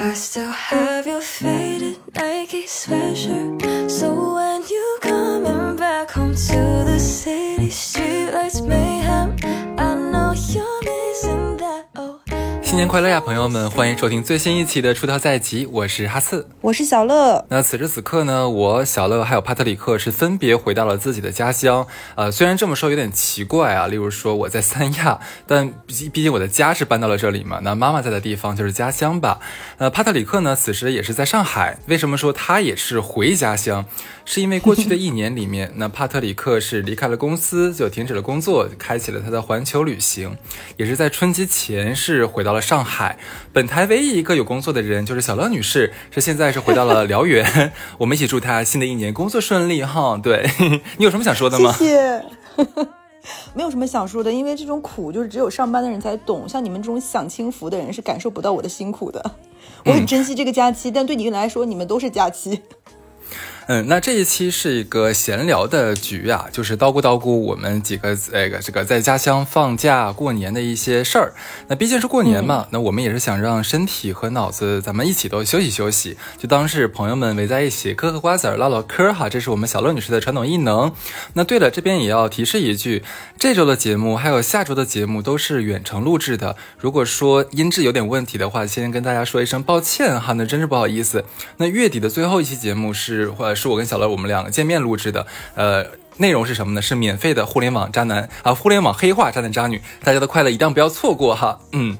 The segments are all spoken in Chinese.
I still have your faded Nike sweatshirt. So when you coming back home to the city, streetlights mayhem. 新年快乐呀，朋友们！欢迎收听最新一期的《出逃在即》，我是哈刺。我是小乐，那此时此刻呢，我小乐还有帕特里克是分别回到了自己的家乡。呃，虽然这么说有点奇怪啊，例如说我在三亚，但毕毕竟我的家是搬到了这里嘛，那妈妈在的地方就是家乡吧。呃，帕特里克呢，此时也是在上海。为什么说他也是回家乡？是因为过去的一年里面，那帕特里克是离开了公司，就停止了工作，开启了他的环球旅行，也是在春节前是回到了上海。本台唯一一个有工作的人就是小乐女士，是现在是回到了辽源。我们一起祝她新的一年工作顺利哈。对 你有什么想说的吗？谢谢。没有什么想说的，因为这种苦就是只有上班的人才懂，像你们这种享清福的人是感受不到我的辛苦的。我很珍惜这个假期，但对你们来说，你们都是假期。嗯，那这一期是一个闲聊的局啊，就是叨咕叨咕我们几个这个这个在家乡放假过年的一些事儿。那毕竟是过年嘛，那我们也是想让身体和脑子咱们一起都休息休息，就当是朋友们围在一起嗑嗑瓜子儿唠唠嗑哈。这是我们小乐女士的传统艺能。那对了，这边也要提示一句，这周的节目还有下周的节目都是远程录制的。如果说音质有点问题的话，先跟大家说一声抱歉哈，那真是不好意思。那月底的最后一期节目是或者是我跟小乐我们两个见面录制的，呃，内容是什么呢？是免费的互联网渣男啊，互联网黑化渣男渣女，大家的快乐一定不要错过哈。嗯，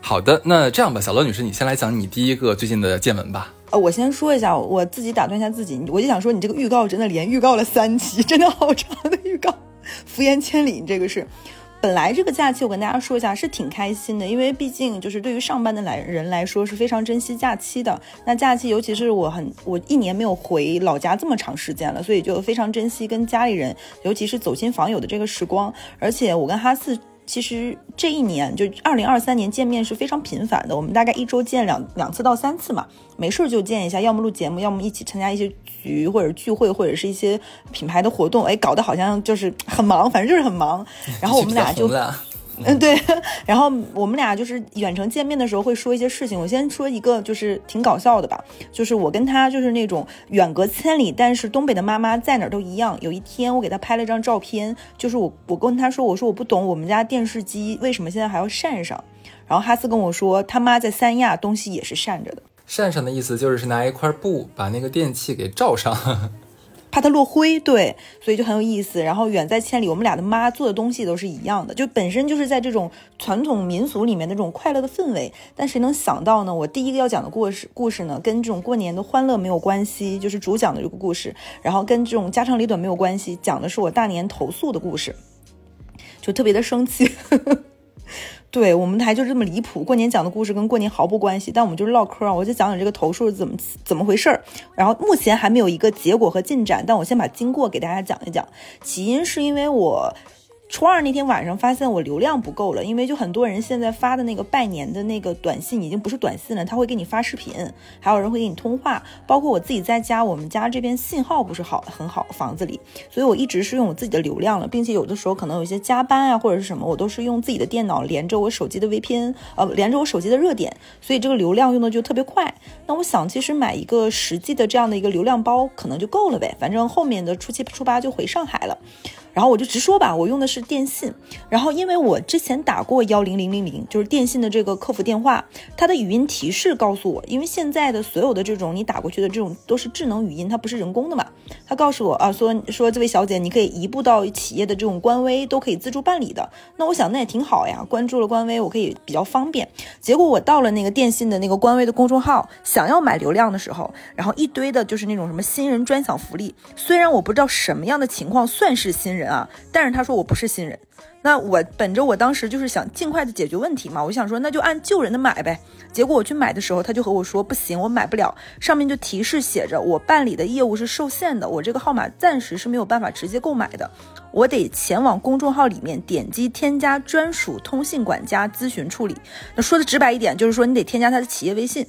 好的，那这样吧，小乐女士，你先来讲你第一个最近的见闻吧。呃，我先说一下，我自己打断一下自己，我就想说，你这个预告真的连预告了三期，真的好长的预告，敷衍千里，你这个是。本来这个假期我跟大家说一下是挺开心的，因为毕竟就是对于上班的来人来说是非常珍惜假期的。那假期尤其是我很我一年没有回老家这么长时间了，所以就非常珍惜跟家里人，尤其是走亲访友的这个时光。而且我跟哈四其实这一年就二零二三年见面是非常频繁的，我们大概一周见两两次到三次嘛，没事就见一下，要么录节目，要么一起参加一些局或者聚会或者是一些品牌的活动，哎，搞得好像就是很忙，反正就是很忙。然后我们俩就。嗯，对，然后我们俩就是远程见面的时候会说一些事情。我先说一个，就是挺搞笑的吧，就是我跟他就是那种远隔千里，但是东北的妈妈在哪儿都一样。有一天我给他拍了一张照片，就是我我跟他说，我说我不懂我们家电视机为什么现在还要扇上。然后哈斯跟我说，他妈在三亚东西也是扇着的。扇上的意思就是是拿一块布把那个电器给罩上。怕它落灰，对，所以就很有意思。然后远在千里，我们俩的妈做的东西都是一样的，就本身就是在这种传统民俗里面那种快乐的氛围。但谁能想到呢？我第一个要讲的故事，故事呢，跟这种过年的欢乐没有关系，就是主讲的这个故事。然后跟这种家长里短没有关系，讲的是我大年投诉的故事，就特别的生气。对我们台就这么离谱，过年讲的故事跟过年毫不关系，但我们就是唠嗑啊，我就讲讲这个投诉是怎么怎么回事儿，然后目前还没有一个结果和进展，但我先把经过给大家讲一讲，起因是因为我。初二那天晚上，发现我流量不够了，因为就很多人现在发的那个拜年的那个短信已经不是短信了，他会给你发视频，还有人会给你通话。包括我自己在家，我们家这边信号不是好很好，房子里，所以我一直是用我自己的流量了，并且有的时候可能有一些加班啊或者是什么，我都是用自己的电脑连着我手机的 VPN，呃，连着我手机的热点，所以这个流量用的就特别快。那我想，其实买一个实际的这样的一个流量包可能就够了呗，反正后面的初七初八就回上海了。然后我就直说吧，我用的是电信。然后因为我之前打过幺零零零零，就是电信的这个客服电话，它的语音提示告诉我，因为现在的所有的这种你打过去的这种都是智能语音，它不是人工的嘛。他告诉我啊，说说这位小姐，你可以移步到企业的这种官微，都可以自助办理的。那我想那也挺好呀，关注了官微，我可以比较方便。结果我到了那个电信的那个官微的公众号，想要买流量的时候，然后一堆的就是那种什么新人专享福利。虽然我不知道什么样的情况算是新人。人啊，但是他说我不是新人，那我本着我当时就是想尽快的解决问题嘛，我想说那就按旧人的买呗。结果我去买的时候，他就和我说不行，我买不了，上面就提示写着我办理的业务是受限的，我这个号码暂时是没有办法直接购买的，我得前往公众号里面点击添加专属通信管家咨询处理。那说的直白一点，就是说你得添加他的企业微信。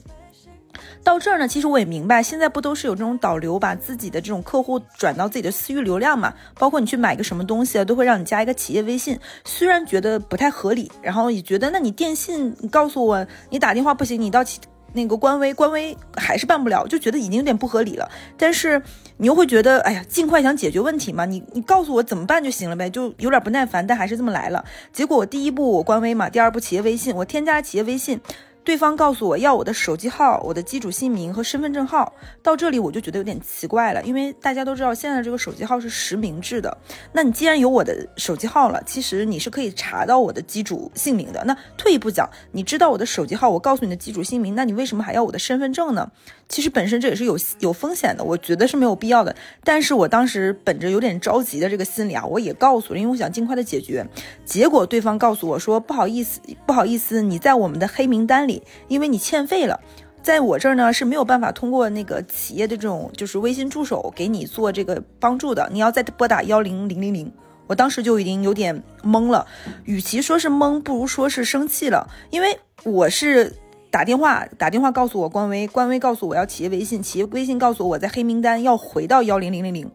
到这儿呢，其实我也明白，现在不都是有这种导流，把自己的这种客户转到自己的私域流量嘛？包括你去买个什么东西啊，都会让你加一个企业微信。虽然觉得不太合理，然后也觉得，那你电信，你告诉我，你打电话不行，你到企那个官微，官微还是办不了，就觉得已经有点不合理了。但是你又会觉得，哎呀，尽快想解决问题嘛，你你告诉我怎么办就行了呗，就有点不耐烦，但还是这么来了。结果我第一步我官微嘛，第二步企业微信，我添加企业微信。对方告诉我要我的手机号、我的机主姓名和身份证号，到这里我就觉得有点奇怪了，因为大家都知道现在这个手机号是实名制的。那你既然有我的手机号了，其实你是可以查到我的机主姓名的。那退一步讲，你知道我的手机号，我告诉你的机主姓名，那你为什么还要我的身份证呢？其实本身这也是有有风险的，我觉得是没有必要的。但是我当时本着有点着急的这个心理啊，我也告诉了，因为我想尽快的解决。结果对方告诉我说，不好意思，不好意思，你在我们的黑名单里，因为你欠费了，在我这儿呢是没有办法通过那个企业的这种就是微信助手给你做这个帮助的，你要再拨打幺零零零零。我当时就已经有点懵了，与其说是懵，不如说是生气了，因为我是。打电话打电话告诉我官微，官微告诉我要企业微信，企业微信告诉我我在黑名单要回到幺零零零零，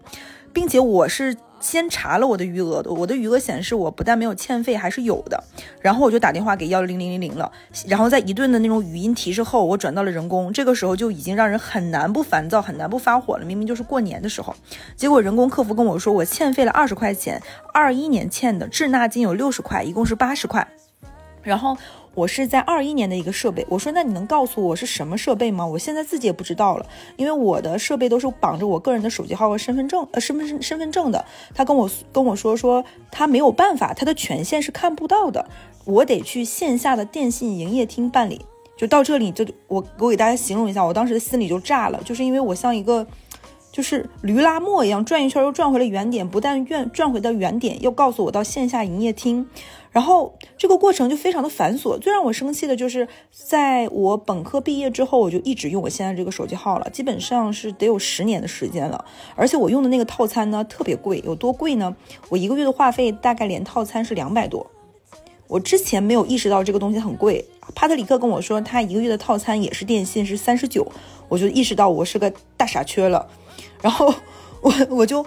并且我是先查了我的余额的，我的余额显示我不但没有欠费，还是有的。然后我就打电话给幺零零零零了，然后在一顿的那种语音提示后，我转到了人工。这个时候就已经让人很难不烦躁，很难不发火了。明明就是过年的时候，结果人工客服跟我说我欠费了二十块钱，二一年欠的滞纳金有六十块，一共是八十块。然后。我是在二一年的一个设备，我说那你能告诉我是什么设备吗？我现在自己也不知道了，因为我的设备都是绑着我个人的手机号和身份证，呃，身份身份证的。他跟我跟我说说他没有办法，他的权限是看不到的，我得去线下的电信营业厅办理。就到这里，就我我给大家形容一下，我当时的心里就炸了，就是因为我像一个就是驴拉磨一样转一圈又转回了原点，不但转转回到原点，又告诉我到线下营业厅。然后这个过程就非常的繁琐，最让我生气的就是，在我本科毕业之后，我就一直用我现在这个手机号了，基本上是得有十年的时间了。而且我用的那个套餐呢，特别贵，有多贵呢？我一个月的话费大概连套餐是两百多。我之前没有意识到这个东西很贵，帕特里克跟我说他一个月的套餐也是电信是三十九，我就意识到我是个大傻缺了。然后我我就。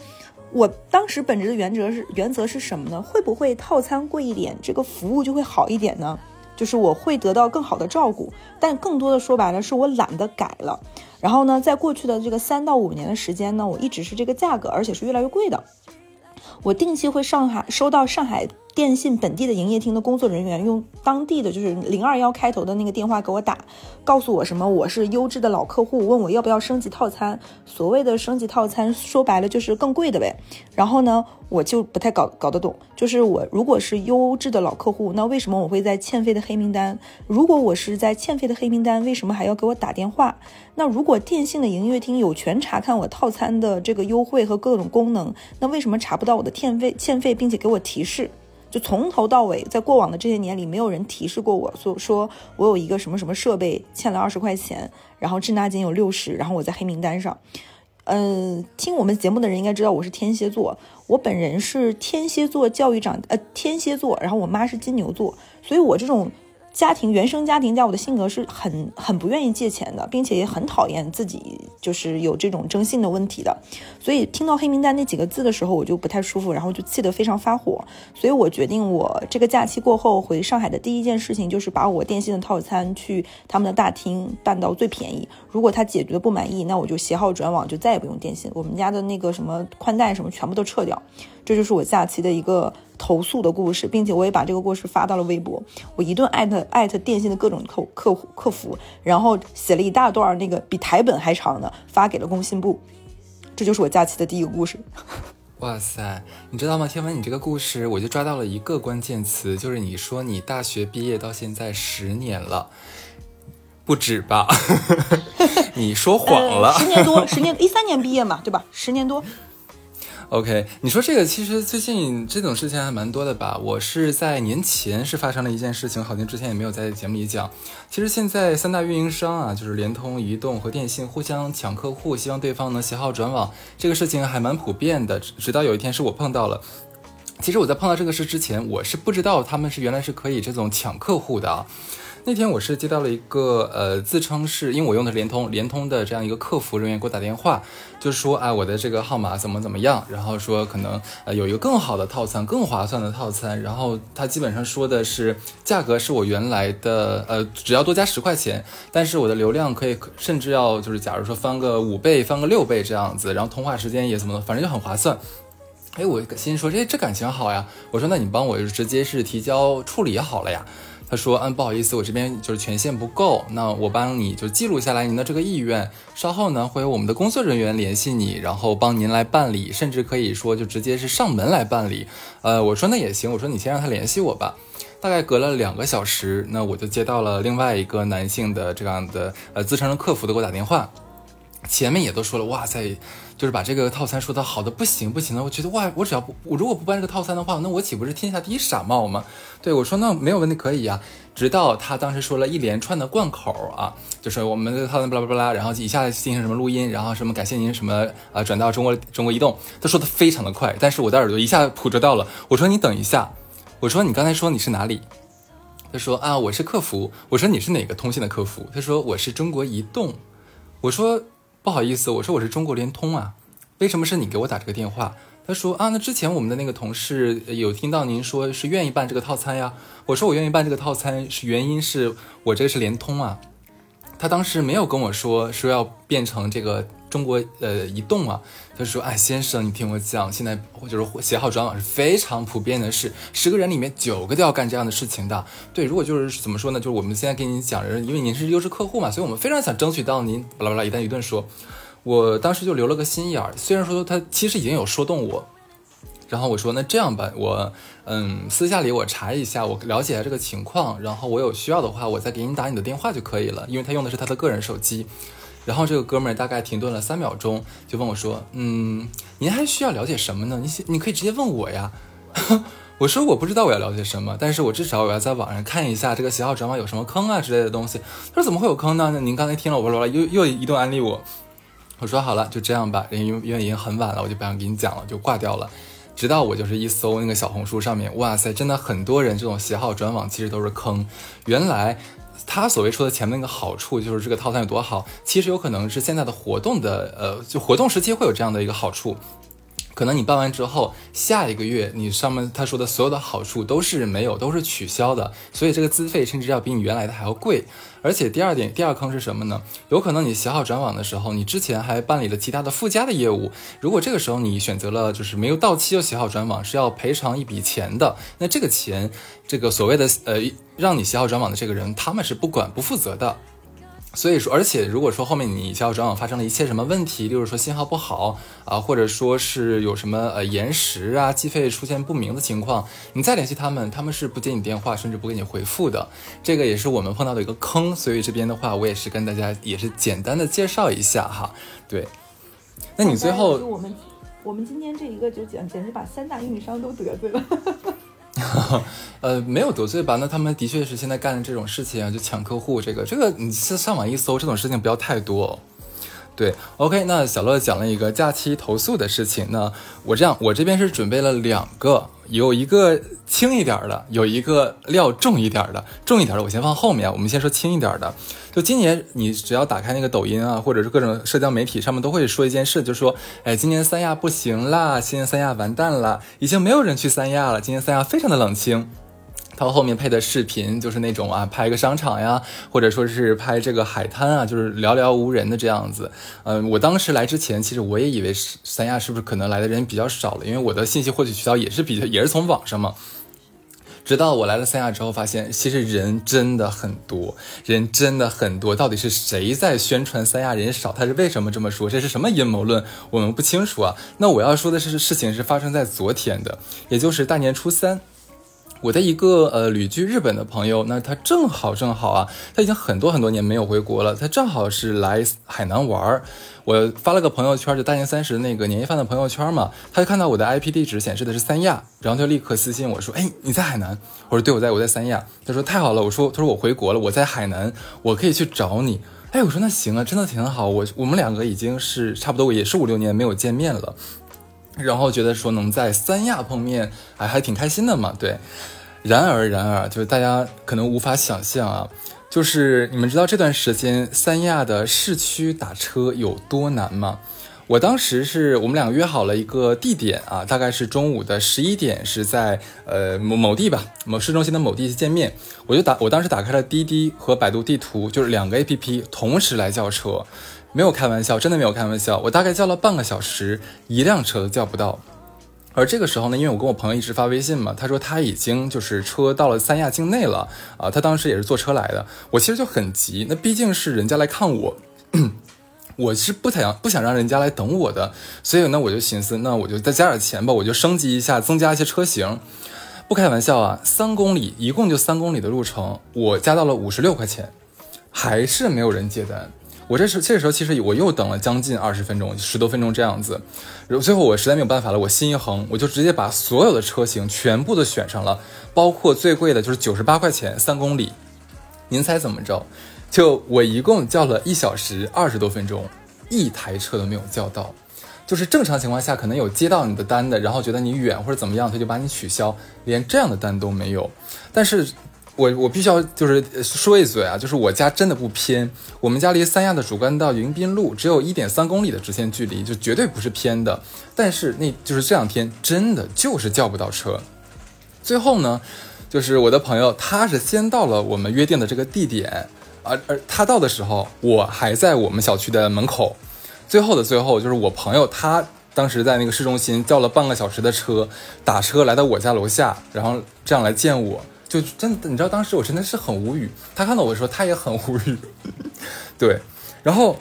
我当时本着的原则是原则是什么呢？会不会套餐贵一点，这个服务就会好一点呢？就是我会得到更好的照顾，但更多的说白了是我懒得改了。然后呢，在过去的这个三到五年的时间呢，我一直是这个价格，而且是越来越贵的。我定期会上海收到上海。电信本地的营业厅的工作人员用当地的就是零二幺开头的那个电话给我打，告诉我什么我是优质的老客户，问我要不要升级套餐。所谓的升级套餐，说白了就是更贵的呗。然后呢，我就不太搞搞得懂，就是我如果是优质的老客户，那为什么我会在欠费的黑名单？如果我是在欠费的黑名单，为什么还要给我打电话？那如果电信的营业厅有权查看我套餐的这个优惠和各种功能，那为什么查不到我的欠费欠费，并且给我提示？就从头到尾，在过往的这些年里，没有人提示过我，说说我有一个什么什么设备欠了二十块钱，然后滞纳金有六十，然后我在黑名单上。嗯，听我们节目的人应该知道我是天蝎座，我本人是天蝎座教育长，呃，天蝎座，然后我妈是金牛座，所以我这种。家庭原生家庭在，我的性格是很很不愿意借钱的，并且也很讨厌自己就是有这种征信的问题的，所以听到黑名单那几个字的时候，我就不太舒服，然后就气得非常发火。所以我决定，我这个假期过后回上海的第一件事情就是把我电信的套餐去他们的大厅办到最便宜。如果他解决不满意，那我就携号转网，就再也不用电信，我们家的那个什么宽带什么全部都撤掉。这就是我假期的一个。投诉的故事，并且我也把这个故事发到了微博。我一顿艾特艾特电信的各种客客户客服，然后写了一大段那个比台本还长的，发给了工信部。这就是我假期的第一个故事。哇塞，你知道吗？听完你这个故事，我就抓到了一个关键词，就是你说你大学毕业到现在十年了，不止吧？你说谎了，十年多，十年一三年毕业嘛，对吧？十年多。OK，你说这个其实最近这种事情还蛮多的吧？我是在年前是发生了一件事情，好像之前也没有在节目里讲。其实现在三大运营商啊，就是联通、移动和电信互相抢客户，希望对方能携号转网，这个事情还蛮普遍的。直到有一天是我碰到了。其实我在碰到这个事之前，我是不知道他们是原来是可以这种抢客户的啊。那天我是接到了一个呃，自称是因为我用的联通，联通的这样一个客服人员给我打电话，就说啊，我的这个号码怎么怎么样，然后说可能呃有一个更好的套餐，更划算的套餐，然后他基本上说的是价格是我原来的呃只要多加十块钱，但是我的流量可以甚至要就是假如说翻个五倍，翻个六倍这样子，然后通话时间也怎么，反正就很划算。哎，我心说这这感情好呀，我说那你帮我直接是提交处理好了呀。他说嗯不好意思，我这边就是权限不够，那我帮你就记录下来您的这个意愿，稍后呢会有我们的工作人员联系你，然后帮您来办理，甚至可以说就直接是上门来办理。呃，我说那也行，我说你先让他联系我吧。大概隔了两个小时，那我就接到了另外一个男性的这样的呃自称的客服的给我打电话，前面也都说了，哇塞。就是把这个套餐说的好的不行不行的，我觉得哇，我只要不我如果不办这个套餐的话，那我岂不是天下第一傻帽吗？对我说那没有问题可以呀。直到他当时说了一连串的贯口啊，就是我们的套餐巴拉巴拉，然后以下进行什么录音，然后什么感谢您什么啊转到中国中国移动，他说的非常的快，但是我的耳朵一下捕捉到了。我说你等一下，我说你刚才说你是哪里？他说啊我是客服。我说你是哪个通信的客服？他说我是中国移动。我说。不好意思，我说我是中国联通啊，为什么是你给我打这个电话？他说啊，那之前我们的那个同事有听到您说是愿意办这个套餐呀。我说我愿意办这个套餐是原因是我这个是联通啊。他当时没有跟我说说要变成这个中国呃移动啊。他说哎先生，你听我讲，现在就是携号转网是非常普遍的事，十个人里面九个都要干这样的事情的。对，如果就是怎么说呢？就是我们现在给您讲人，因为您是优质客户嘛，所以我们非常想争取到您巴拉巴拉一旦一顿说。我当时就留了个心眼儿，虽然说他其实已经有说动我，然后我说那这样吧，我嗯私下里我查一下，我了解一下这个情况，然后我有需要的话，我再给您打你的电话就可以了，因为他用的是他的个人手机。然后这个哥们儿大概停顿了三秒钟，就问我说，嗯，您还需要了解什么呢？你你可以直接问我呀。我说我不知道我要了解什么，但是我至少我要在网上看一下这个携号转网有什么坑啊之类的东西。他说怎么会有坑呢？那您刚才听了我说了又又一顿安利我。我说好了，就这样吧，因为因为已经很晚了，我就不想给你讲了，就挂掉了。直到我就是一搜那个小红书上面，哇塞，真的很多人这种携号转网其实都是坑。原来他所谓说的前面那个好处就是这个套餐有多好，其实有可能是现在的活动的呃，就活动时期会有这样的一个好处。可能你办完之后，下一个月你上面他说的所有的好处都是没有，都是取消的，所以这个资费甚至要比你原来的还要贵。而且第二点，第二坑是什么呢？有可能你携号转网的时候，你之前还办理了其他的附加的业务，如果这个时候你选择了就是没有到期就携号转网，是要赔偿一笔钱的。那这个钱，这个所谓的呃让你携号转网的这个人，他们是不管不负责的。所以说，而且如果说后面你交转网发生了一切什么问题，例如说信号不好啊，或者说是有什么呃延时啊，计费出现不明的情况，你再联系他们，他们是不接你电话，甚至不给你回复的。这个也是我们碰到的一个坑。所以这边的话，我也是跟大家也是简单的介绍一下哈。对，那你最后我们我们今天这一个就简简直把三大运营商都得罪了。呃，没有得罪吧？那他们的确是现在干的这种事情啊，就抢客户，这个这个，你上上网一搜，这种事情不要太多。对，OK，那小乐讲了一个假期投诉的事情，那我这样，我这边是准备了两个。有一个轻一点的，有一个料重一点的。重一点的我先放后面，我们先说轻一点的。就今年你只要打开那个抖音啊，或者是各种社交媒体上面都会说一件事，就说，哎，今年三亚不行啦，今年三亚完蛋了，已经没有人去三亚了，今年三亚非常的冷清。它后面配的视频就是那种啊，拍个商场呀，或者说是拍这个海滩啊，就是寥寥无人的这样子。嗯，我当时来之前，其实我也以为是三亚是不是可能来的人比较少了，因为我的信息获取渠道也是比较 也是从网上嘛。直到我来了三亚之后，发现其实人真的很多，人真的很多。到底是谁在宣传三亚人少？他是为什么这么说？这是什么阴谋论？我们不清楚啊。那我要说的是，事情是发生在昨天的，也就是大年初三。我的一个呃旅居日本的朋友，那他正好正好啊，他已经很多很多年没有回国了，他正好是来海南玩儿。我发了个朋友圈，就大年三十那个年夜饭的朋友圈嘛，他就看到我的 IP 地址显示的是三亚，然后他就立刻私信我说：“哎，你在海南？”我说：“对，我在我在三亚。”他说：“太好了。”我说：“他说我回国了，我在海南，我可以去找你。”哎，我说那行啊，真的挺好。我我们两个已经是差不多也是五六年没有见面了。然后觉得说能在三亚碰面，哎，还挺开心的嘛，对。然而，然而，就是大家可能无法想象啊，就是你们知道这段时间三亚的市区打车有多难吗？我当时是我们两个约好了一个地点啊，大概是中午的十一点，是在呃某某地吧，某市中心的某地见面。我就打，我当时打开了滴滴和百度地图，就是两个 A P P 同时来叫车，没有开玩笑，真的没有开玩笑。我大概叫了半个小时，一辆车都叫不到。而这个时候呢，因为我跟我朋友一直发微信嘛，他说他已经就是车到了三亚境内了啊，他当时也是坐车来的。我其实就很急，那毕竟是人家来看我。我是不想不想让人家来等我的，所以呢，我就寻思，那我就再加点钱吧，我就升级一下，增加一些车型。不开玩笑啊，三公里，一共就三公里的路程，我加到了五十六块钱，还是没有人接单。我这时这时候其实我又等了将近二十分钟，十多分钟这样子。最后我实在没有办法了，我心一横，我就直接把所有的车型全部都选上了，包括最贵的就是九十八块钱三公里。您猜怎么着？就我一共叫了一小时二十多分钟，一台车都没有叫到。就是正常情况下，可能有接到你的单的，然后觉得你远或者怎么样，他就把你取消，连这样的单都没有。但是，我我必须要就是说一嘴啊，就是我家真的不偏，我们家离三亚的主干道迎宾路只有一点三公里的直线距离，就绝对不是偏的。但是那就是这两天真的就是叫不到车。最后呢，就是我的朋友他是先到了我们约定的这个地点。而而他到的时候，我还在我们小区的门口。最后的最后，就是我朋友他当时在那个市中心叫了半个小时的车，打车来到我家楼下，然后这样来见我，就真的，你知道当时我真的是很无语。他看到我的时候，他也很无语。对，然后。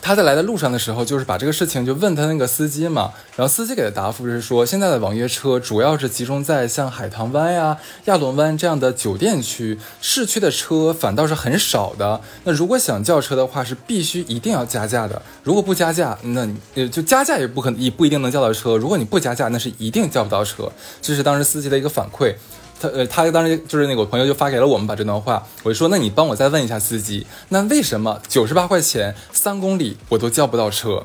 他在来的路上的时候，就是把这个事情就问他那个司机嘛，然后司机给的答复是说，现在的网约车主要是集中在像海棠湾呀、亚龙湾这样的酒店区，市区的车反倒是很少的。那如果想叫车的话，是必须一定要加价的。如果不加价，那你就加价也不可能，也不一定能叫到车。如果你不加价，那是一定叫不到车。这是当时司机的一个反馈。他呃，他当时就是那个朋友就发给了我们把这段话，我就说，那你帮我再问一下司机，那为什么九十八块钱三公里我都叫不到车？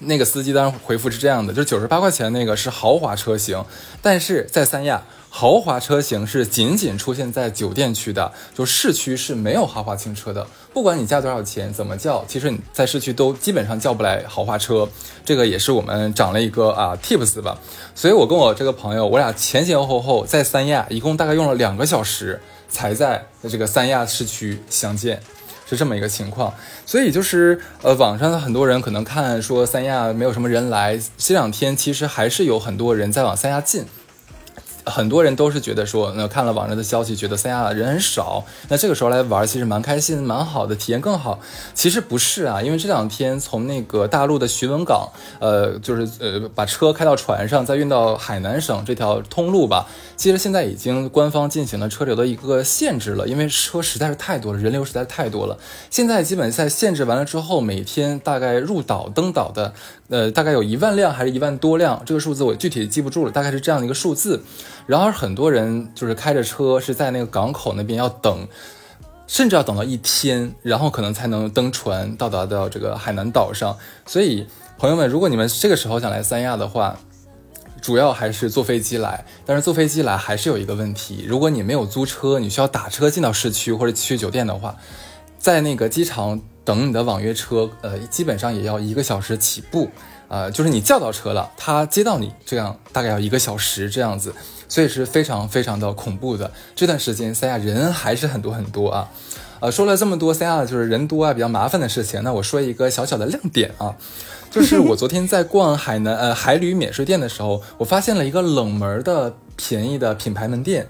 那个司机当时回复是这样的，就是九十八块钱那个是豪华车型，但是在三亚。豪华车型是仅仅出现在酒店区的，就市区是没有豪华轻车的。不管你加多少钱，怎么叫，其实你在市区都基本上叫不来豪华车。这个也是我们长了一个啊 tips 吧。所以我跟我这个朋友，我俩前前后后在三亚一共大概用了两个小时，才在这个三亚市区相见，是这么一个情况。所以就是呃，网上的很多人可能看说三亚没有什么人来，这两天其实还是有很多人在往三亚进。很多人都是觉得说，那看了网上的消息，觉得三亚人很少，那这个时候来玩其实蛮开心、蛮好的，体验更好。其实不是啊，因为这两天从那个大陆的徐闻港，呃，就是呃把车开到船上，再运到海南省这条通路吧，其实现在已经官方进行了车流的一个限制了，因为车实在是太多了，人流实在太多了。现在基本在限制完了之后，每天大概入岛登岛的，呃，大概有一万辆还是一万多辆，这个数字我具体记不住了，大概是这样的一个数字。然而很多人就是开着车是在那个港口那边要等，甚至要等到一天，然后可能才能登船到达到这个海南岛上。所以朋友们，如果你们这个时候想来三亚的话，主要还是坐飞机来。但是坐飞机来还是有一个问题，如果你没有租车，你需要打车进到市区或者去酒店的话，在那个机场等你的网约车，呃，基本上也要一个小时起步。呃，就是你叫到车了，他接到你，这样大概要一个小时这样子。所以是非常非常的恐怖的。这段时间三亚人还是很多很多啊，呃，说了这么多三亚就是人多啊比较麻烦的事情，那我说一个小小的亮点啊，就是我昨天在逛海南呃海旅免税店的时候，我发现了一个冷门的便宜的品牌门店，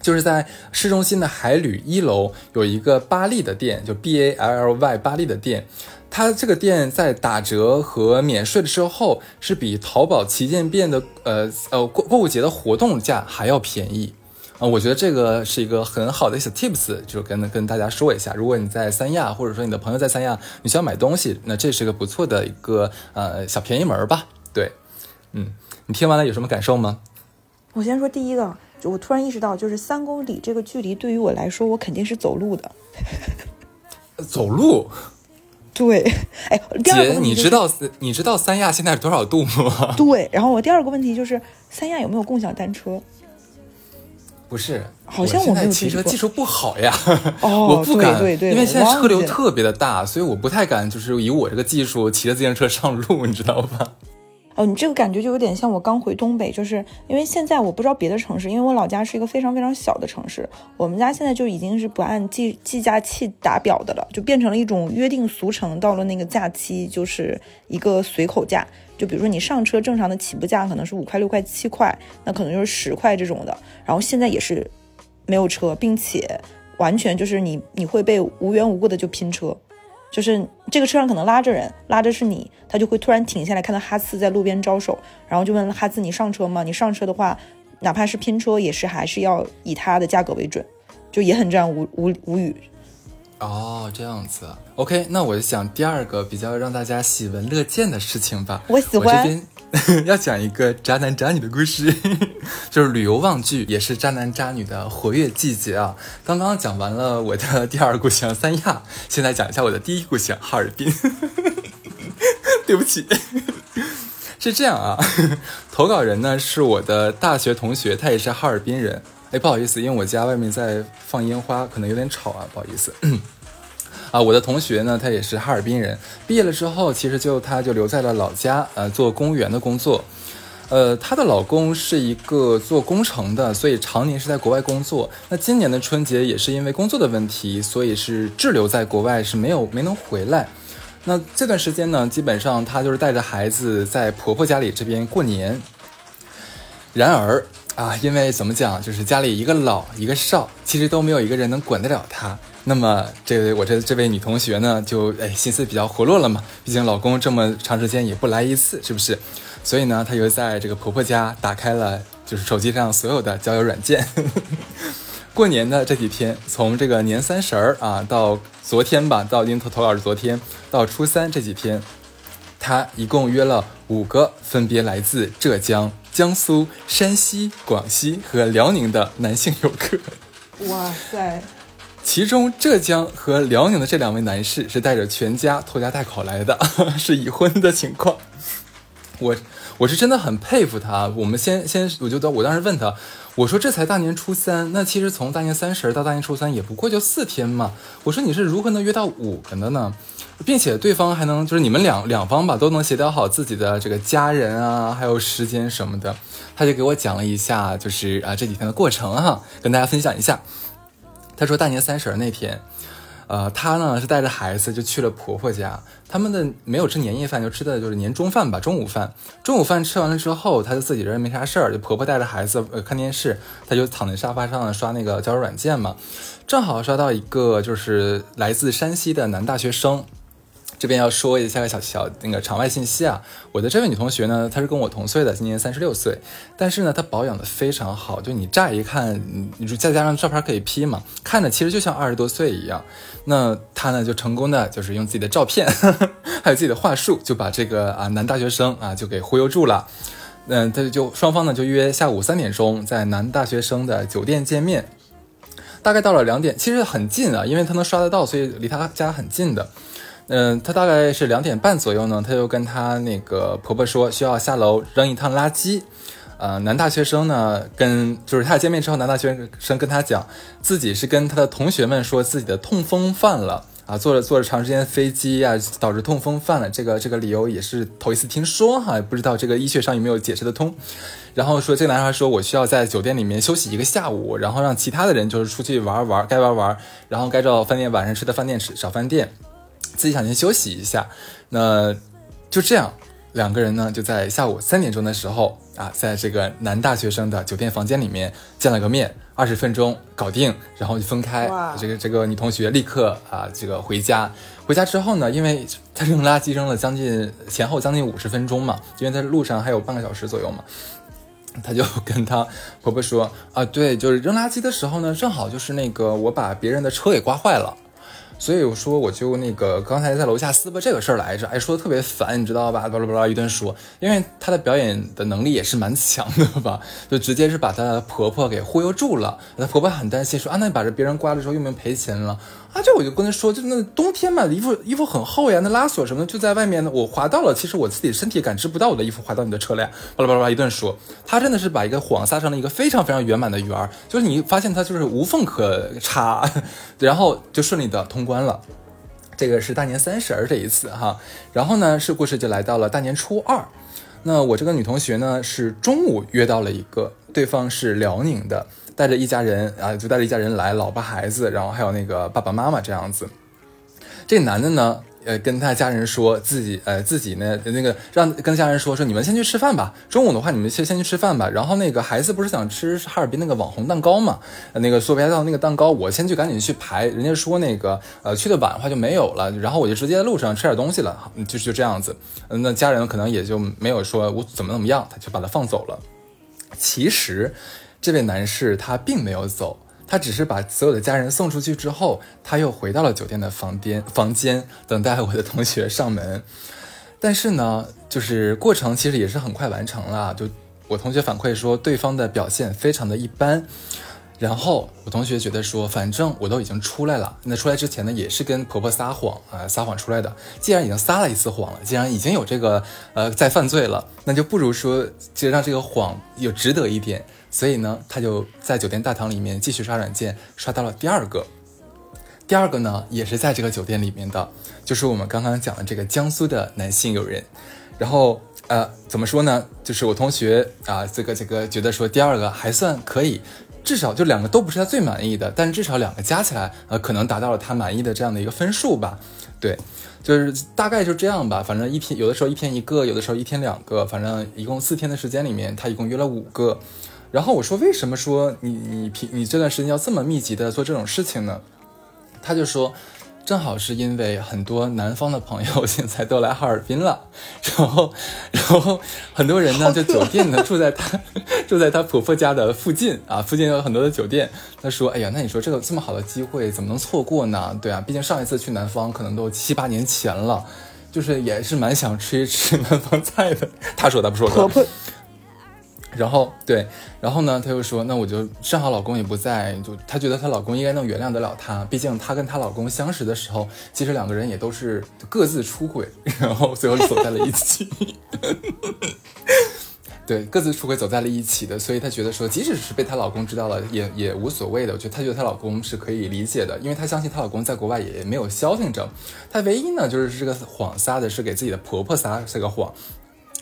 就是在市中心的海旅一楼有一个巴利的店，就 B A L L Y 巴利的店。它这个店在打折和免税的时候，是比淘宝旗舰店的呃呃购购物节的活动价还要便宜啊！我觉得这个是一个很好的小 tips，就跟跟大家说一下。如果你在三亚，或者说你的朋友在三亚，你需要买东西，那这是个不错的一个呃小便宜门吧？对，嗯，你听完了有什么感受吗？我先说第一个，就我突然意识到，就是三公里这个距离对于我来说，我肯定是走路的。走路。对，哎，姐，你知道你知道三亚现在是多少度吗？对，然后我第二个问题就是三亚有没有共享单车？不是，好像我现在骑车技术不好呀，哦 我不敢，对对对因为现在车流特别的大，所以我不太敢，就是以我这个技术骑着自行车上路，你知道吧？哦，你这个感觉就有点像我刚回东北，就是因为现在我不知道别的城市，因为我老家是一个非常非常小的城市，我们家现在就已经是不按计计价器打表的了，就变成了一种约定俗成，到了那个假期就是一个随口价，就比如说你上车正常的起步价可能是五块六块七块，那可能就是十块这种的，然后现在也是没有车，并且完全就是你你会被无缘无故的就拼车。就是这个车上可能拉着人，拉着是你，他就会突然停下来，看到哈次在路边招手，然后就问哈次你上车吗？你上车的话，哪怕是拼车，也是还是要以他的价格为准，就也很这样无无无语。哦，这样子，OK，那我就讲第二个比较让大家喜闻乐见的事情吧。我喜欢我这边 要讲一个渣男渣女的故事，就是旅游旺季，也是渣男渣女的活跃季节啊。刚刚讲完了我的第二故乡三亚，现在讲一下我的第一故乡哈尔滨。对不起，是这样啊，投稿人呢是我的大学同学，他也是哈尔滨人。哎，不好意思，因为我家外面在放烟花，可能有点吵啊，不好意思。啊，我的同学呢，他也是哈尔滨人，毕业了之后，其实就他就留在了老家，呃，做公务员的工作。呃，她的老公是一个做工程的，所以常年是在国外工作。那今年的春节也是因为工作的问题，所以是滞留在国外，是没有没能回来。那这段时间呢，基本上她就是带着孩子在婆婆家里这边过年。然而啊，因为怎么讲，就是家里一个老一个少，其实都没有一个人能管得了她。那么这位我这这位女同学呢，就哎心思比较活络了嘛，毕竟老公这么长时间也不来一次，是不是？所以呢，她就在这个婆婆家打开了就是手机上所有的交友软件。过年的这几天，从这个年三十儿啊到昨天吧，到您投投稿是昨天到初三这几天，她一共约了五个分别来自浙江、江苏、山西、广西和辽宁的男性游客。哇塞，其中浙江和辽宁的这两位男士是带着全家拖家带口来的，是已婚的情况。我我是真的很佩服他。我们先先，我觉得我当时问他，我说这才大年初三，那其实从大年三十到大年初三也不过就四天嘛。我说你是如何能约到五个的呢？并且对方还能就是你们两两方吧都能协调好自己的这个家人啊，还有时间什么的。他就给我讲了一下，就是啊这几天的过程哈，跟大家分享一下。他说大年三十那天。呃，他呢是带着孩子就去了婆婆家，他们的没有吃年夜饭，就吃的就是年中饭吧，中午饭。中午饭吃完了之后，他就自己人没啥事儿，就婆婆带着孩子呃看电视，他就躺在沙发上刷那个交友软件嘛，正好刷到一个就是来自山西的男大学生。这边要说一下个小小那个场外信息啊，我的这位女同学呢，她是跟我同岁的，今年三十六岁，但是呢，她保养的非常好，就你乍一看，你再加上照片可以 P 嘛，看着其实就像二十多岁一样。那她呢，就成功的就是用自己的照片，还有自己的话术，就把这个啊男大学生啊就给忽悠住了。嗯，他就双方呢就约下午三点钟在男大学生的酒店见面，大概到了两点，其实很近啊，因为他能刷得到，所以离他家很近的。嗯，她大概是两点半左右呢，她就跟她那个婆婆说需要下楼扔一趟垃圾。呃，男大学生呢跟就是他俩见面之后，男大学生跟他讲，自己是跟他的同学们说自己的痛风犯了啊，坐着坐着长时间飞机啊，导致痛风犯了。这个这个理由也是头一次听说哈，不知道这个医学上有没有解释得通。然后说这个男孩说，我需要在酒店里面休息一个下午，然后让其他的人就是出去玩玩，该玩玩，然后该找饭店晚上吃的饭店吃，找饭店。自己想先休息一下，那就这样，两个人呢就在下午三点钟的时候啊，在这个男大学生的酒店房间里面见了个面，二十分钟搞定，然后就分开。这个这个女同学立刻啊这个回家，回家之后呢，因为她扔垃圾扔了将近前后将近五十分钟嘛，因为在路上还有半个小时左右嘛，她就 跟她婆婆说啊，对，就是扔垃圾的时候呢，正好就是那个我把别人的车给刮坏了。所以我说我就那个刚才在楼下撕巴这个事儿来着，哎，说的特别烦，你知道吧？巴拉巴拉一顿说，因为她的表演的能力也是蛮强的吧，就直接是把她婆婆给忽悠住了。她婆婆很担心，说啊，那你把这别人刮了之后又没有赔钱了？啊，这我就跟他说，就那冬天嘛，衣服衣服很厚呀，那拉锁什么的就在外面呢。我滑到了，其实我自己身体感知不到我的衣服滑到你的车了呀。巴拉巴拉一顿说，他真的是把一个谎撒成了一个非常非常圆满的圆，就是你发现他就是无缝可插，然后就顺利的通关了。这个是大年三十儿这一次哈，然后呢是故事就来到了大年初二，那我这个女同学呢是中午约到了一个，对方是辽宁的，带着一家人啊，就带着一家人来，老婆孩子，然后还有那个爸爸妈妈这样子，这男的呢。呃，跟他家人说自己，呃，自己呢，那个让跟家人说说，你们先去吃饭吧。中午的话，你们先先去吃饭吧。然后那个孩子不是想吃哈尔滨那个网红蛋糕嘛？那个索菲亚道那个蛋糕，我先去赶紧去排。人家说那个，呃，去的晚的话就没有了。然后我就直接在路上吃点东西了，就就这样子。那家人可能也就没有说我怎么怎么样，他就把他放走了。其实，这位男士他并没有走。他只是把所有的家人送出去之后，他又回到了酒店的房间，房间等待我的同学上门。但是呢，就是过程其实也是很快完成了。就我同学反馈说，对方的表现非常的一般。然后我同学觉得说，反正我都已经出来了，那出来之前呢，也是跟婆婆撒谎啊，撒谎出来的。既然已经撒了一次谎了，既然已经有这个呃在犯罪了，那就不如说就让这个谎有值得一点。所以呢，他就在酒店大堂里面继续刷软件，刷到了第二个。第二个呢，也是在这个酒店里面的，就是我们刚刚讲的这个江苏的男性友人。然后呃，怎么说呢？就是我同学啊，这个这个觉得说第二个还算可以，至少就两个都不是他最满意的，但至少两个加起来呃，可能达到了他满意的这样的一个分数吧。对，就是大概就这样吧。反正一天有的时候一天一个，有的时候一天两个，反正一共四天的时间里面，他一共约了五个。然后我说，为什么说你你平你这段时间要这么密集的做这种事情呢？他就说，正好是因为很多南方的朋友 现在都来哈尔滨了，然后然后很多人呢就酒店呢住在他 住在他婆婆家的附近啊，附近有很多的酒店。他说，哎呀，那你说这个这么好的机会怎么能错过呢？对啊，毕竟上一次去南方可能都七八年前了，就是也是蛮想吃一吃南方菜的。他说他不说婆婆。然后对，然后呢，她又说，那我就正好老公也不在，就她觉得她老公应该能原谅得了她，毕竟她跟她老公相识的时候，其实两个人也都是各自出轨，然后最后走在了一起。对，各自出轨走在了一起的，所以她觉得说，即使是被她老公知道了，也也无所谓的。我觉得她觉得她老公是可以理解的，因为她相信她老公在国外也没有消停着。她唯一呢，就是这个谎撒的是给自己的婆婆撒这个谎。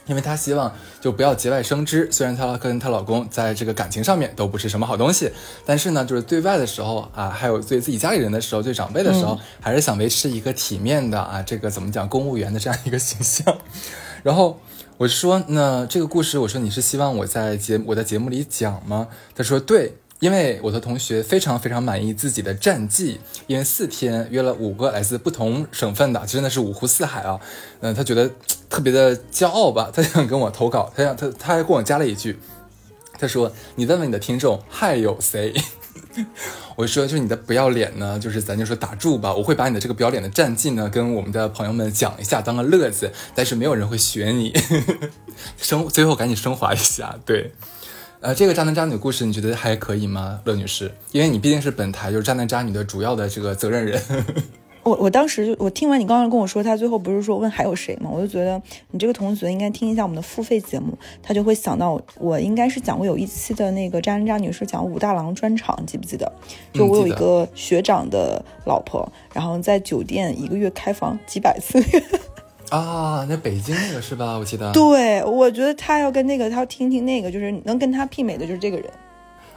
因为她希望就不要节外生枝，虽然她跟她老公在这个感情上面都不是什么好东西，但是呢，就是对外的时候啊，还有对自己家里人的时候，对长辈的时候，还是想维持一个体面的啊，这个怎么讲，公务员的这样一个形象。然后我说，那这个故事，我说你是希望我在节我在节目里讲吗？她说对。因为我的同学非常非常满意自己的战绩，因为四天约了五个来自不同省份的，真的是五湖四海啊。嗯，他觉得特别的骄傲吧，他想跟我投稿，他想他他还跟我加了一句，他说：“你问问你的听众还有谁？” 我说：“就是你的不要脸呢，就是咱就说打住吧，我会把你的这个不要脸的战绩呢跟我们的朋友们讲一下，当个乐子，但是没有人会学你。升最后赶紧升华一下，对。”呃，这个渣男渣女故事你觉得还可以吗，乐女士？因为你毕竟是本台就是渣男渣女的主要的这个责任人。我我当时就我听完你刚刚跟我说，他最后不是说问还有谁吗？我就觉得你这个同学应该听一下我们的付费节目，他就会想到我应该是讲过有一期的那个渣男渣女是讲武大郎专场，记不记得？就我有一个学长的老婆，然后在酒店一个月开房几百次。啊，那北京那个是吧？我记得。对，我觉得他要跟那个，他要听听那个，就是能跟他媲美的，就是这个人。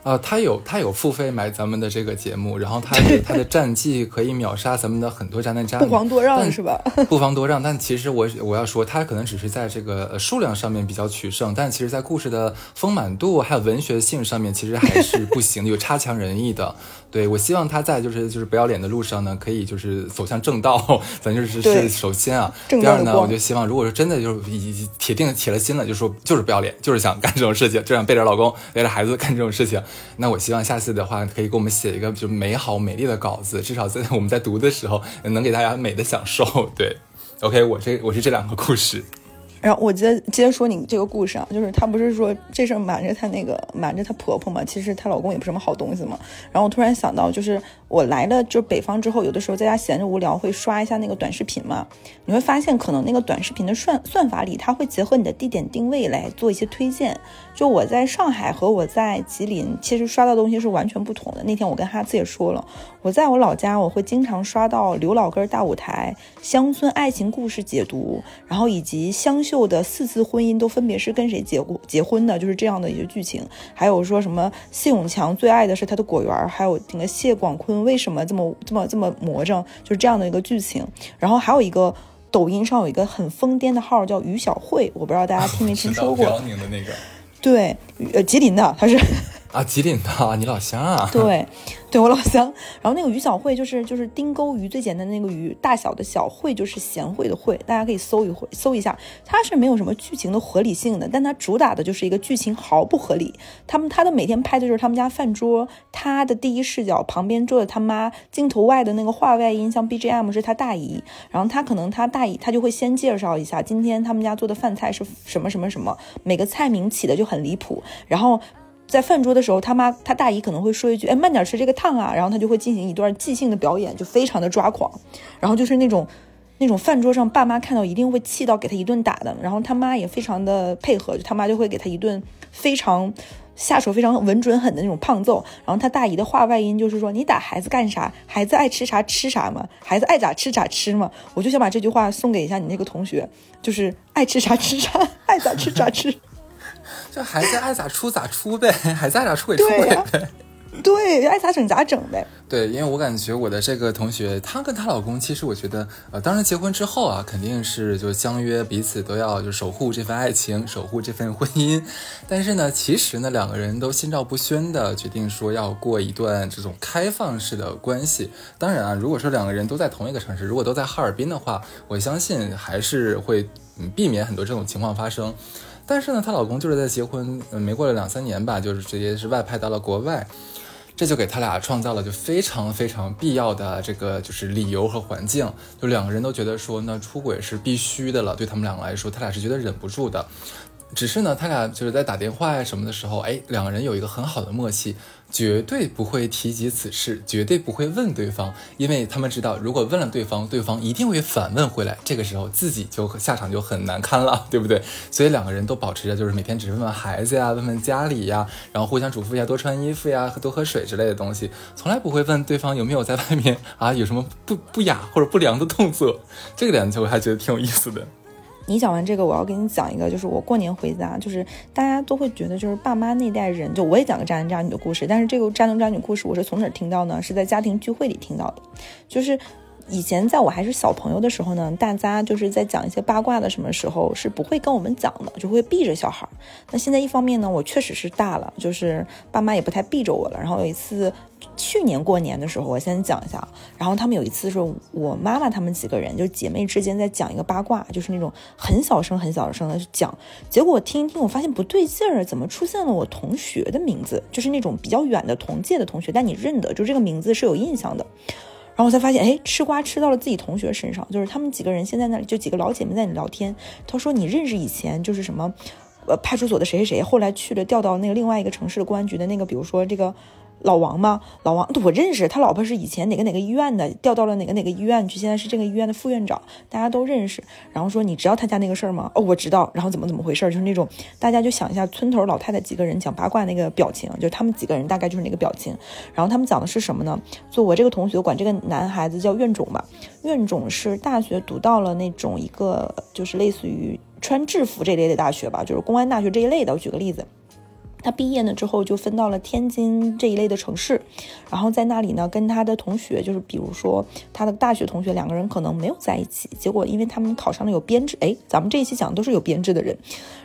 啊，他有他有付费买咱们的这个节目，然后他他的战绩可以秒杀咱们的很多渣男渣女，不遑多让是吧？不遑多让，但其实我我要说，他可能只是在这个数量上面比较取胜，但其实在故事的丰满度还有文学性上面，其实还是不行，有差强人意的。对我希望他在就是就是不要脸的路上呢，可以就是走向正道，咱就是是首先啊，第二呢，我就希望如果说真的就是已铁定铁了心了，就说就是不要脸，就是想干这种事情，就想背着老公背着孩子干这种事情。那我希望下次的话可以给我们写一个就美好美丽的稿子，至少在我们在读的时候能给大家美的享受。对，OK，我这我是这两个故事。然后我接接着说你这个故事啊，就是她不是说这事瞒着她那个瞒着她婆婆嘛，其实她老公也不是什么好东西嘛。然后我突然想到，就是我来了就北方之后，有的时候在家闲着无聊会刷一下那个短视频嘛，你会发现可能那个短视频的算算法里，它会结合你的地点定位来做一些推荐。就我在上海和我在吉林，其实刷到东西是完全不同的。那天我跟哈次也说了，我在我老家我会经常刷到刘老根大舞台、乡村爱情故事解读，然后以及湘绣的四次婚姻都分别是跟谁结过结婚的，就是这样的一些剧情。还有说什么谢永强最爱的是他的果园，还有那个谢广坤为什么这么这么这么魔怔，就是这样的一个剧情。然后还有一个抖音上有一个很疯癫的号叫于小慧，我不知道大家听没 听说过。辽宁的那个。对，呃，吉林的，他是。啊，吉林的，你老乡啊？对，对我老乡。然后那个于小慧就是就是丁钩鱼最简单的那个鱼，大小的小慧就是贤惠的惠，大家可以搜一回搜一下。它是没有什么剧情的合理性的，但它主打的就是一个剧情毫不合理。他们他的每天拍的就是他们家饭桌，他的第一视角旁边坐着他妈，镜头外的那个画外音像 BGM 是他大姨。然后他可能他大姨他就会先介绍一下今天他们家做的饭菜是什么什么什么，每个菜名起的就很离谱。然后。在饭桌的时候，他妈他大姨可能会说一句：“哎，慢点吃，这个烫啊。”然后他就会进行一段即兴的表演，就非常的抓狂。然后就是那种，那种饭桌上爸妈看到一定会气到给他一顿打的。然后他妈也非常的配合，就他妈就会给他一顿非常下手非常稳准狠的那种胖揍。然后他大姨的话外音就是说：“你打孩子干啥？孩子爱吃啥吃啥嘛，孩子爱咋吃咋吃嘛。”我就想把这句话送给一下你那个同学，就是爱吃啥吃啥，爱咋吃咋吃。这孩子爱咋出咋出呗，孩子爱咋出给出给呗，对，爱咋整咋整呗。对，因为我感觉我的这个同学，她跟她老公，其实我觉得，呃，当然结婚之后啊，肯定是就相约彼此都要就守护这份爱情，守护这份婚姻。但是呢，其实呢，两个人都心照不宣的决定说要过一段这种开放式的关系。当然啊，如果说两个人都在同一个城市，如果都在哈尔滨的话，我相信还是会嗯避免很多这种情况发生。但是呢，她老公就是在结婚，没过了两三年吧，就是直接是外派到了国外，这就给他俩创造了就非常非常必要的这个就是理由和环境，就两个人都觉得说那出轨是必须的了，对他们两个来说，他俩是觉得忍不住的。只是呢，他俩就是在打电话呀什么的时候，哎，两个人有一个很好的默契。绝对不会提及此事，绝对不会问对方，因为他们知道，如果问了对方，对方一定会反问回来，这个时候自己就下场就很难堪了，对不对？所以两个人都保持着，就是每天只是问问孩子呀，问问家里呀，然后互相嘱咐一下多穿衣服呀，多喝水之类的东西，从来不会问对方有没有在外面啊有什么不不雅或者不良的动作。这个点就我还觉得挺有意思的。你讲完这个，我要给你讲一个，就是我过年回家，就是大家都会觉得，就是爸妈那代人，就我也讲个渣男渣女的故事，但是这个渣男渣女故事我是从哪儿听到呢？是在家庭聚会里听到的，就是。以前在我还是小朋友的时候呢，大家就是在讲一些八卦的什么时候是不会跟我们讲的，就会避着小孩。那现在一方面呢，我确实是大了，就是爸妈也不太避着我了。然后有一次，去年过年的时候，我先讲一下。然后他们有一次是我妈妈他们几个人，就姐妹之间在讲一个八卦，就是那种很小声、很小声的讲。结果我听一听，我发现不对劲儿，怎么出现了我同学的名字？就是那种比较远的同届的同学，但你认得，就这个名字是有印象的。然后我才发现，哎，吃瓜吃到了自己同学身上，就是他们几个人现在那里就几个老姐妹在那里聊天。她说：“你认识以前就是什么，呃，派出所的谁谁谁，后来去了调到那个另外一个城市的公安局的那个，比如说这个。”老王吗？老王，我认识他老婆是以前哪个哪个医院的，调到了哪个哪个医院去，现在是这个医院的副院长，大家都认识。然后说你知道他家那个事儿吗？哦，我知道。然后怎么怎么回事？就是那种大家就想一下村头老太太几个人讲八卦那个表情，就是他们几个人大概就是那个表情。然后他们讲的是什么呢？就我这个同学管这个男孩子叫院种吧，院种是大学读到了那种一个就是类似于穿制服这类的大学吧，就是公安大学这一类的。我举个例子。他毕业了之后就分到了天津这一类的城市，然后在那里呢，跟他的同学，就是比如说他的大学同学，两个人可能没有在一起。结果因为他们考上了有编制，哎，咱们这一期讲的都是有编制的人，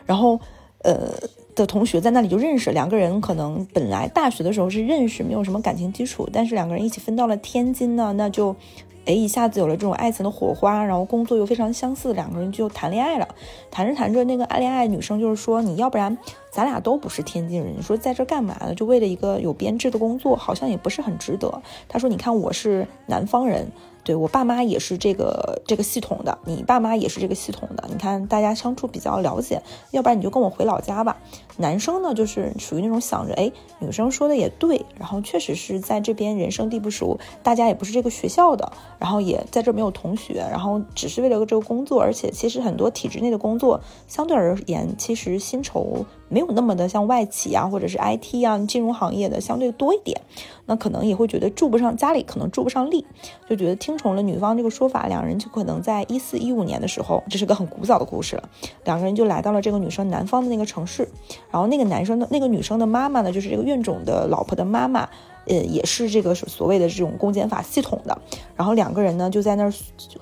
然后呃的同学在那里就认识两个人，可能本来大学的时候是认识，没有什么感情基础，但是两个人一起分到了天津呢，那就哎，一下子有了这种爱情的火花，然后工作又非常相似，两个人就谈恋爱了。谈着谈着，那个爱恋爱女生就是说，你要不然咱俩都不是天津人，你说在这干嘛呢？就为了一个有编制的工作，好像也不是很值得。他说，你看我是南方人。对我爸妈也是这个这个系统的，你爸妈也是这个系统的。你看大家相处比较了解，要不然你就跟我回老家吧。男生呢，就是属于那种想着，哎，女生说的也对，然后确实是在这边人生地不熟，大家也不是这个学校的，然后也在这没有同学，然后只是为了这个工作，而且其实很多体制内的工作相对而言，其实薪酬没有那么的像外企啊，或者是 IT 啊金融行业的相对多一点。那可能也会觉得住不上家里，可能住不上力，就觉得听从了女方这个说法，两人就可能在一四一五年的时候，这是个很古早的故事了，两个人就来到了这个女生男方的那个城市，然后那个男生的那个女生的妈妈呢，就是这个院种的老婆的妈妈。呃，也是这个所谓的这种公检法系统的，然后两个人呢就在那儿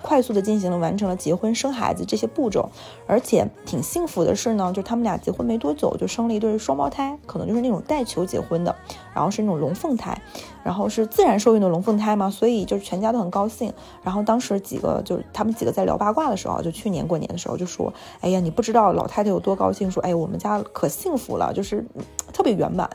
快速的进行了完成了结婚生孩子这些步骤，而且挺幸福的是呢，就他们俩结婚没多久就生了一对双胞胎，可能就是那种带球结婚的，然后是那种龙凤胎，然后是自然受孕的龙凤胎嘛，所以就是全家都很高兴。然后当时几个就是他们几个在聊八卦的时候，就去年过年的时候就说，哎呀，你不知道老太太有多高兴，说，哎，我们家可幸福了，就是特别圆满。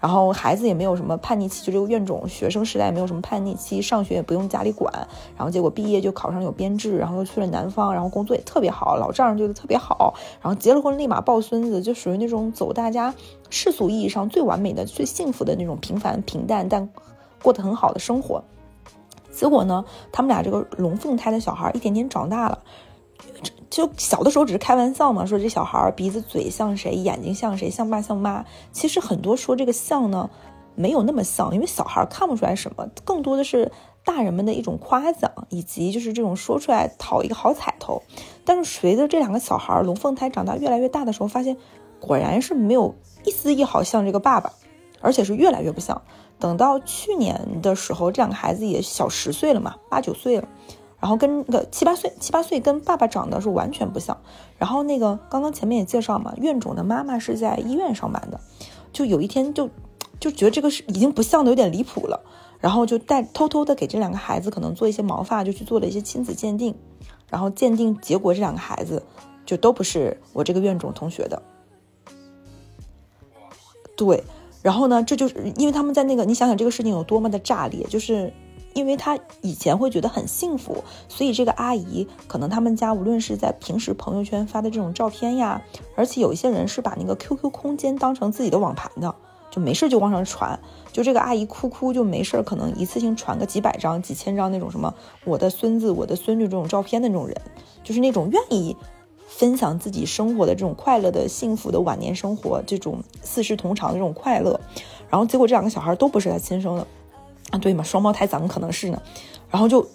然后孩子也没有什么叛逆期，就这个院种学生时代也没有什么叛逆期，上学也不用家里管，然后结果毕业就考上有编制，然后又去了南方，然后工作也特别好，老丈人觉得特别好，然后结了婚立马抱孙子，就属于那种走大家世俗意义上最完美的、最幸福的那种平凡平淡但过得很好的生活。结果呢，他们俩这个龙凤胎的小孩一点点长大了。就小的时候只是开玩笑嘛，说这小孩鼻子嘴像谁，眼睛像谁，像爸像妈。其实很多说这个像呢，没有那么像，因为小孩看不出来什么，更多的是大人们的一种夸奖，以及就是这种说出来讨一个好彩头。但是随着这两个小孩龙凤胎长大越来越大的时候，发现果然是没有一丝一毫像这个爸爸，而且是越来越不像。等到去年的时候，这两个孩子也小十岁了嘛，八九岁了。然后跟个七八岁，七八岁跟爸爸长得是完全不像。然后那个刚刚前面也介绍嘛，院种的妈妈是在医院上班的，就有一天就就觉得这个是已经不像的有点离谱了，然后就带偷偷的给这两个孩子可能做一些毛发，就去做了一些亲子鉴定，然后鉴定结果这两个孩子就都不是我这个院种同学的。对，然后呢，这就是因为他们在那个，你想想这个事情有多么的炸裂，就是。因为他以前会觉得很幸福，所以这个阿姨可能他们家无论是在平时朋友圈发的这种照片呀，而且有一些人是把那个 QQ 空间当成自己的网盘的，就没事就往上传。就这个阿姨哭哭就没事，可能一次性传个几百张、几千张那种什么我的孙子、我的孙女这种照片的那种人，就是那种愿意分享自己生活的这种快乐的、幸福的晚年生活，这种四世同堂的这种快乐。然后结果这两个小孩都不是他亲生的。啊，对嘛，双胞胎怎么可能是呢？然后就，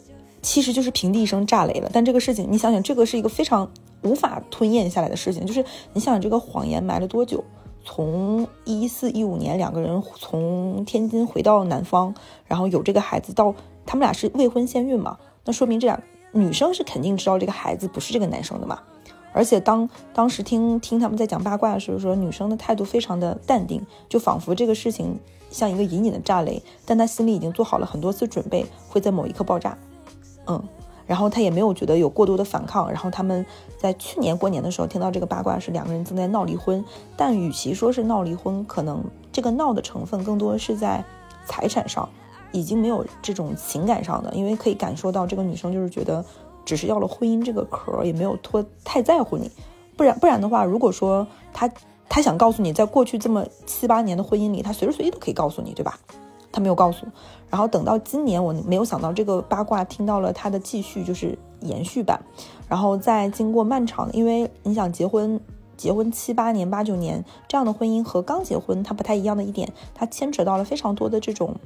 其实就是平地一声炸雷了。但这个事情，你想想，这个是一个非常无法吞咽下来的事情。就是你想想，这个谎言埋了多久？从一四一五年两个人从天津回到南方，然后有这个孩子，到他们俩是未婚先孕嘛？那说明这俩女生是肯定知道这个孩子不是这个男生的嘛？而且当当时听听他们在讲八卦的时候，说女生的态度非常的淡定，就仿佛这个事情。像一个隐隐的炸雷，但他心里已经做好了很多次准备，会在某一刻爆炸。嗯，然后他也没有觉得有过多的反抗。然后他们在去年过年的时候听到这个八卦是两个人正在闹离婚，但与其说是闹离婚，可能这个闹的成分更多是在财产上，已经没有这种情感上的，因为可以感受到这个女生就是觉得只是要了婚姻这个壳，也没有脱太在乎你。不然不然的话，如果说他。他想告诉你，在过去这么七八年的婚姻里，他随时随地都可以告诉你，对吧？他没有告诉。然后等到今年，我没有想到这个八卦听到了他的继续，就是延续版。然后在经过漫长的，因为你想结婚，结婚七八年、八九年这样的婚姻和刚结婚它不太一样的一点，它牵扯到了非常多的这种。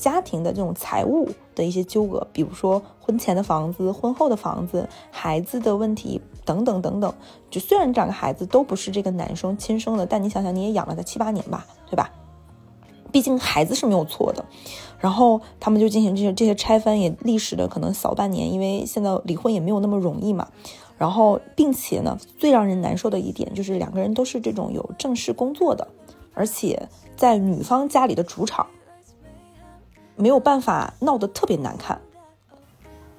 家庭的这种财务的一些纠葛，比如说婚前的房子、婚后的房子、孩子的问题等等等等。就虽然这两个孩子都不是这个男生亲生的，但你想想，你也养了他七八年吧，对吧？毕竟孩子是没有错的。然后他们就进行这些这些拆分，也历时了可能小半年，因为现在离婚也没有那么容易嘛。然后，并且呢，最让人难受的一点就是两个人都是这种有正式工作的，而且在女方家里的主场。没有办法闹得特别难看，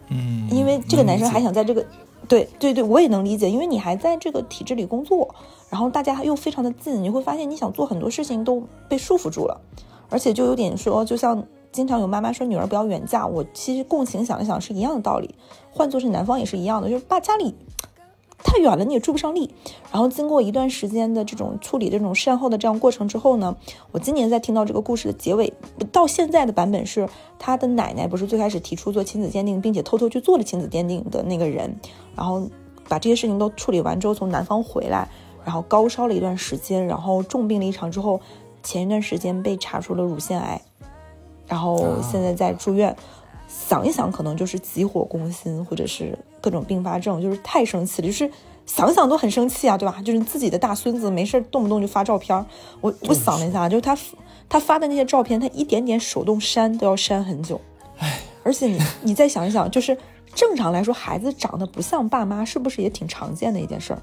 嗯，因为这个男生还想在这个，对对对，我也能理解，因为你还在这个体制里工作，然后大家又非常的近，你会发现你想做很多事情都被束缚住了，而且就有点说，就像经常有妈妈说女儿不要远嫁，我其实共情想一想是一样的道理，换做是男方也是一样的，就是爸家里太远了，你也助不上力。然后经过一段时间的这种处理这种善后的这样过程之后呢，我今年在听到这个故事的结尾，到现在的版本是他的奶奶不是最开始提出做亲子鉴定，并且偷偷去做了亲子鉴定的那个人，然后把这些事情都处理完之后，从南方回来，然后高烧了一段时间，然后重病了一场之后，前一段时间被查出了乳腺癌，然后现在在住院。想一想，可能就是急火攻心，或者是各种并发症，就是太生气了，就是想想都很生气啊，对吧？就是自己的大孙子没事儿动不动就发照片，我我想了一下，就是他他发的那些照片，他一点点手动删都要删很久，唉，而且你你再想一想，就是正常来说，孩子长得不像爸妈，是不是也挺常见的一件事儿？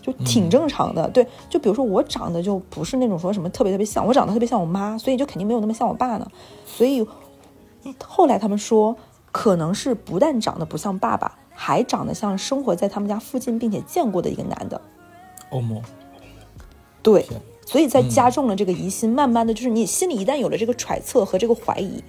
就挺正常的，对。就比如说我长得就不是那种说什么特别特别像，我长得特别像我妈，所以就肯定没有那么像我爸呢。所以后来他们说，可能是不但长得不像爸爸，还长得像生活在他们家附近并且见过的一个男的。欧盟，对，所以在加重了这个疑心，慢慢的就是你心里一旦有了这个揣测和这个怀疑，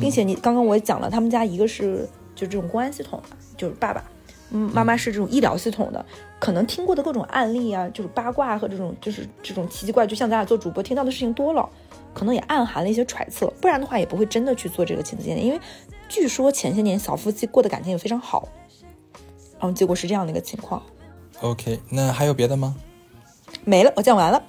并且你刚刚我也讲了，他们家一个是就这种公安系统，就是爸爸，嗯，妈妈是这种医疗系统的，可能听过的各种案例啊，就是八卦和这种就是这种奇奇怪，就像咱俩做主播听到的事情多了，可能也暗含了一些揣测，不然的话也不会真的去做这个亲子鉴定，因为据说前些年小夫妻过的感情也非常好，然后结果是这样的一个情况，OK，那还有别的吗？没了，我讲完了。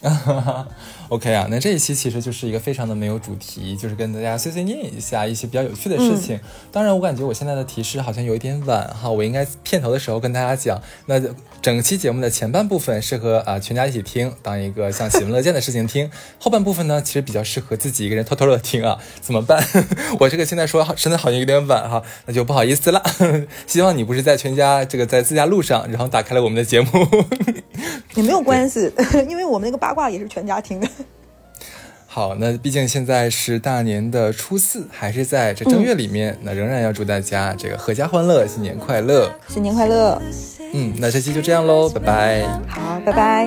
OK 啊，那这一期其实就是一个非常的没有主题，就是跟大家碎碎念一下一些比较有趣的事情。当然，我感觉我现在的提示好像有一点晚哈，我应该片头的时候跟大家讲，那整期节目的前半部分适合啊、全家一起听，当一个像喜闻乐见的事情听；后半部分呢，其实比较适合自己一个人偷偷的听啊。怎么办？我这个现在说真的好像有点晚哈，那就不好意思了。希望你不是在全家这个在自驾路上，然后打开了我们的节目。也没有关系，因为我们那个八卦也是全家听的。好，那毕竟现在是大年的初四，还是在这正月里面，那仍然要祝大家这个阖家欢乐，新年快乐。新年快乐！嗯，那这期就这样喽，拜拜。好，拜拜。